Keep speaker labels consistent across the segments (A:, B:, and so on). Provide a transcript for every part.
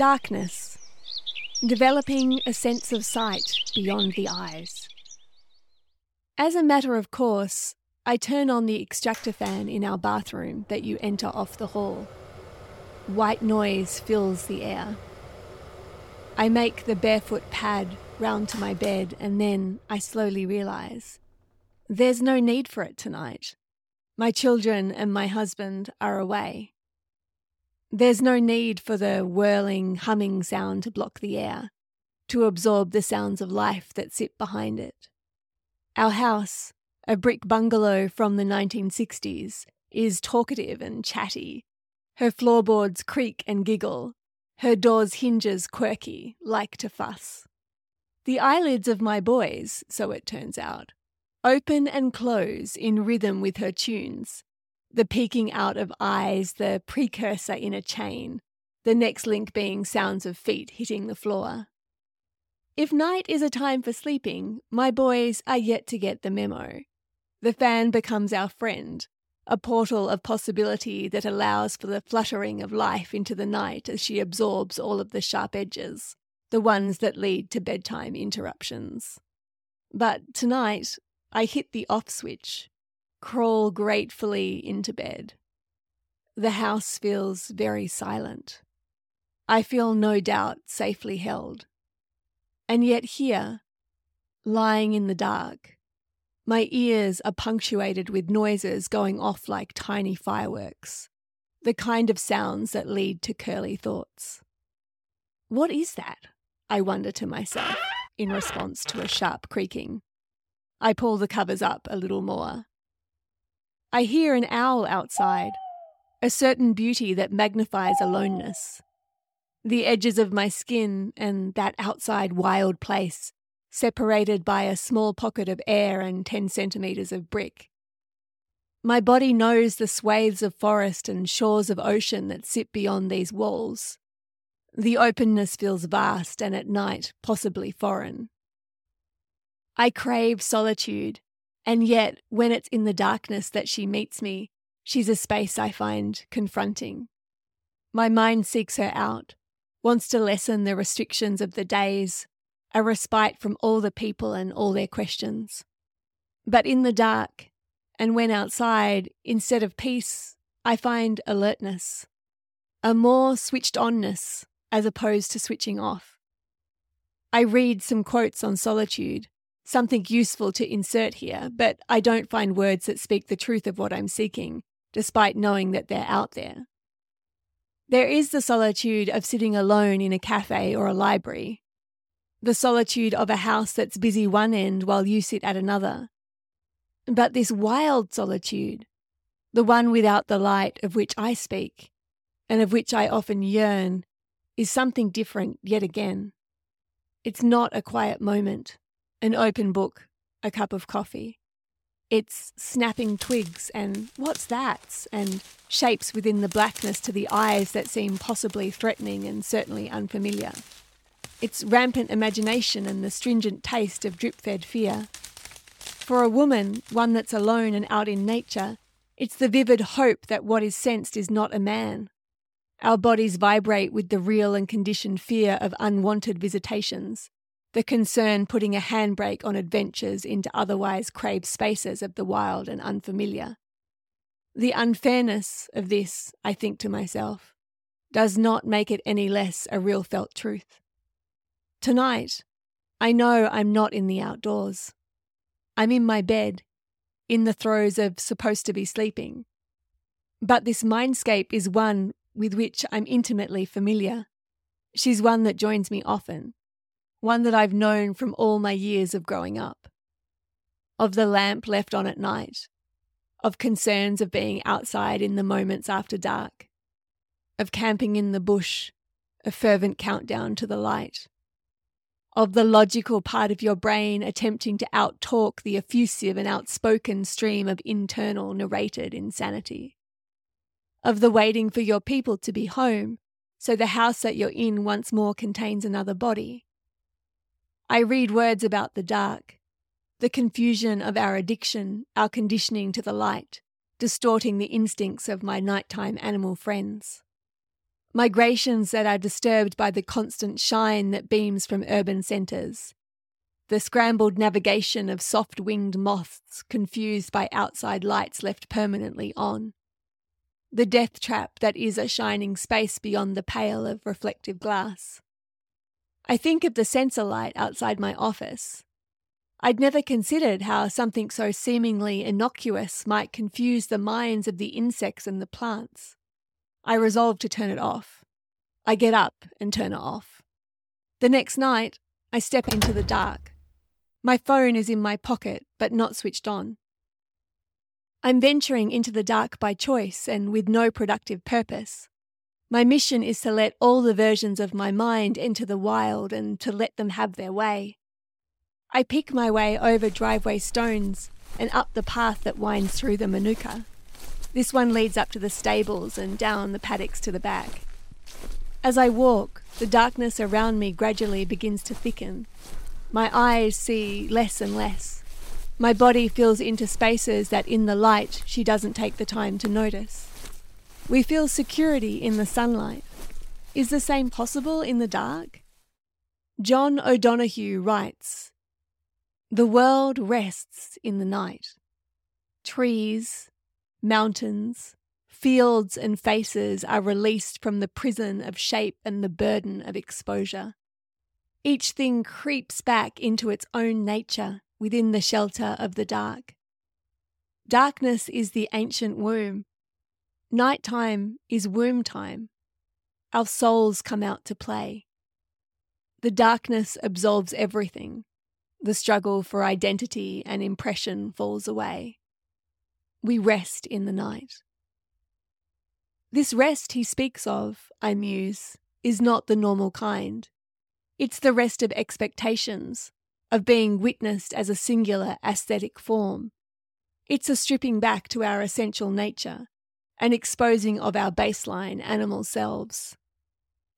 A: Darkness. Developing a sense of sight beyond the eyes. As a matter of course, I turn on the extractor fan in our bathroom that you enter off the hall. White noise fills the air. I make the barefoot pad round to my bed and then I slowly realise there's no need for it tonight. My children and my husband are away. There's no need for the whirling, humming sound to block the air, to absorb the sounds of life that sit behind it. Our house, a brick bungalow from the 1960s, is talkative and chatty. Her floorboards creak and giggle. Her door's hinges quirky, like to fuss. The eyelids of my boys, so it turns out, open and close in rhythm with her tunes, the peeking out of eyes, the precursor in a chain, the next link being sounds of feet hitting the floor. If night is a time for sleeping, my boys are yet to get the memo. The fan becomes our friend, a portal of possibility that allows for the fluttering of life into the night as she absorbs all of the sharp edges, the ones that lead to bedtime interruptions. But tonight, I hit the off switch crawl gratefully into bed. The house feels very silent. I feel no doubt safely held. And yet, here, lying in the dark, my ears are punctuated with noises going off like tiny fireworks, the kind of sounds that lead to curly thoughts. What is that? I wonder to myself in response to a sharp creaking. I pull the covers up a little more. I hear an owl outside, a certain beauty that magnifies aloneness. The edges of my skin and that outside wild place, separated by a small pocket of air and 10 centimetres of brick. My body knows the swathes of forest and shores of ocean that sit beyond these walls. The openness feels vast and at night possibly foreign. I crave solitude and yet, when it's in the darkness that she meets me, she's a space I find confronting. My mind seeks her out, wants to lessen the restrictions of the days, a respite from all the people and all their questions. But in the dark, and when outside, instead of peace, I find alertness, a more switched onness as opposed to switching off. I read some quotes on solitude something useful to insert here, but I don't find words that speak the truth of what I'm seeking, despite knowing that they're out there. There is the solitude of sitting alone in a cafe or a library, the solitude of a house that's busy one end while you sit at another. But this wild solitude, the one without the light of which I speak, and of which I often yearn, is something different yet again. It's not a quiet moment an open book, a cup of coffee. It's snapping twigs and what's that? And shapes within the blackness to the eyes that seem possibly threatening and certainly unfamiliar. It's rampant imagination and the stringent taste of drip fed fear. For a woman, one that's alone and out in nature, it's the vivid hope that what is sensed is not a man. Our bodies vibrate with the real and conditioned fear of unwanted visitations, the concern putting a handbrake on adventures into otherwise craved spaces of the wild and unfamiliar. The unfairness of this, I think to myself, does not make it any less a real felt truth. Tonight, I know I'm not in the outdoors. I'm in my bed, in the throes of supposed to be sleeping. But this mindscape is one with which I'm intimately familiar. She's one that joins me often one that I've known from all my years of growing up. Of the lamp left on at night, of concerns of being outside in the moments after dark, of camping in the bush, a fervent countdown to the light, of the logical part of your brain attempting to outtalk the effusive and outspoken stream of internal narrated insanity, of the waiting for your people to be home so the house that you're in once more contains another body I read words about the dark, the confusion of our addiction, our conditioning to the light, distorting the instincts of my nighttime animal friends. migrations that are disturbed by the constant shine that beams from urban centres, the scrambled navigation of soft winged moths confused by outside lights left permanently on, the death trap that is a shining space beyond the pale of reflective glass. I think of the sensor light outside my office. I'd never considered how something so seemingly innocuous might confuse the minds of the insects and the plants. I resolve to turn it off. I get up and turn it off. The next night, I step into the dark. My phone is in my pocket, but not switched on. I'm venturing into the dark by choice and with no productive purpose. My mission is to let all the versions of my mind enter the wild and to let them have their way. I pick my way over driveway stones and up the path that winds through the Manuka. This one leads up to the stables and down the paddocks to the back. As I walk, the darkness around me gradually begins to thicken. My eyes see less and less. My body fills into spaces that in the light she doesn't take the time to notice. We feel security in the sunlight. Is the same possible in the dark? John O'Donohue writes The world rests in the night. Trees, Mountains, fields, and faces are released from the prison of shape and the burden of exposure. Each thing creeps back into its own nature within the shelter of the dark. Darkness is the ancient womb. Night time is womb time. Our souls come out to play. The darkness absolves everything. The struggle for identity and impression falls away we rest in the night. This rest he speaks of, I muse, is not the normal kind. It's the rest of expectations, of being witnessed as a singular aesthetic form. It's a stripping back to our essential nature, an exposing of our baseline animal selves.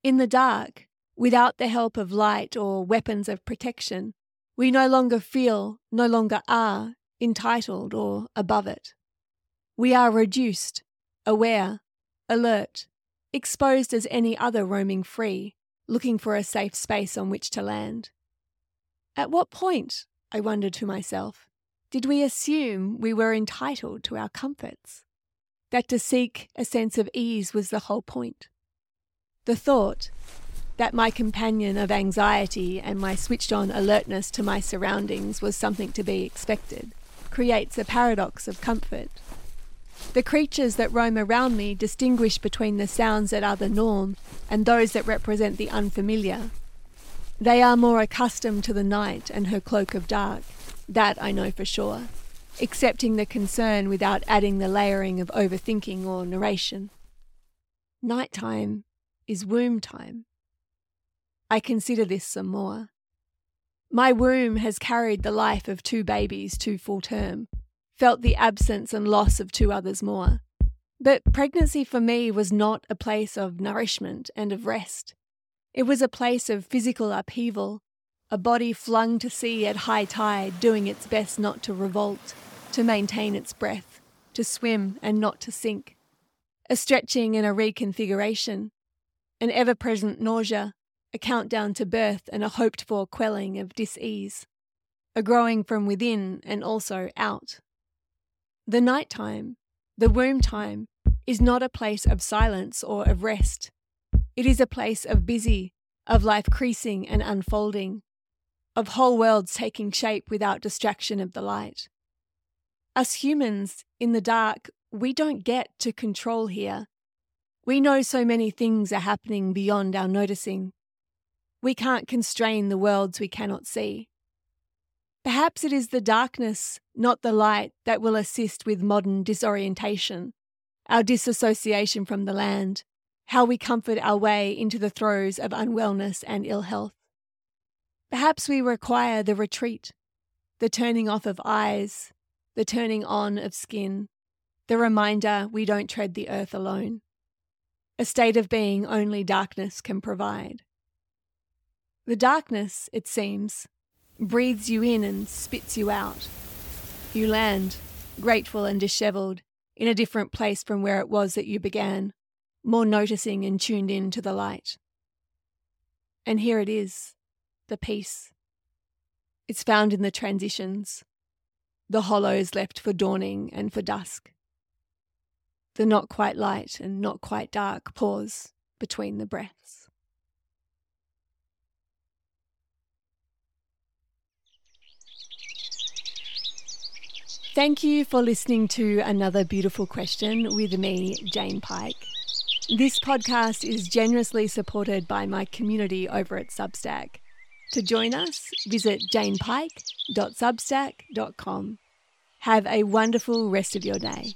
A: In the dark, without the help of light or weapons of protection, we no longer feel, no longer are, entitled or above it. We are reduced, aware, alert, exposed as any other roaming free, looking for a safe space on which to land. At what point, I wondered to myself, did we assume we were entitled to our comforts? That to seek a sense of ease was the whole point. The thought that my companion of anxiety and my switched on alertness to my surroundings was something to be expected creates a paradox of comfort the creatures that roam around me distinguish between the sounds that are the norm and those that represent the unfamiliar. They are more accustomed to the night and her cloak of dark, that I know for sure, accepting the concern without adding the layering of overthinking or narration. Night time is womb time. I consider this some more. My womb has carried the life of two babies to full term, felt the absence and loss of two others more. But pregnancy for me was not a place of nourishment and of rest. It was a place of physical upheaval, a body flung to sea at high tide, doing its best not to revolt, to maintain its breath, to swim and not to sink. A stretching and a reconfiguration, an ever present nausea, a countdown to birth and a hoped for quelling of dis ease, a growing from within and also out. The night time, the womb time, is not a place of silence or of rest. It is a place of busy, of life creasing and unfolding, of whole worlds taking shape without distraction of the light. Us humans, in the dark, we don't get to control here. We know so many things are happening beyond our noticing. We can't constrain the worlds we cannot see. Perhaps it is the darkness, not the light, that will assist with modern disorientation, our disassociation from the land, how we comfort our way into the throes of unwellness and ill health. Perhaps we require the retreat, the turning off of eyes, the turning on of skin, the reminder we don't tread the earth alone, a state of being only darkness can provide. The darkness, it seems, breathes you in and spits you out. You land, grateful and dishevelled, in a different place from where it was that you began, more noticing and tuned in to the light. And here it is the peace. It's found in the transitions, the hollows left for dawning and for dusk, the not quite light and not quite dark pause between the breaths. Thank you for listening to another beautiful question with me, Jane Pike. This podcast is generously supported by my community over at Substack. To join us, visit janepike.substack.com. Have a wonderful rest of your day.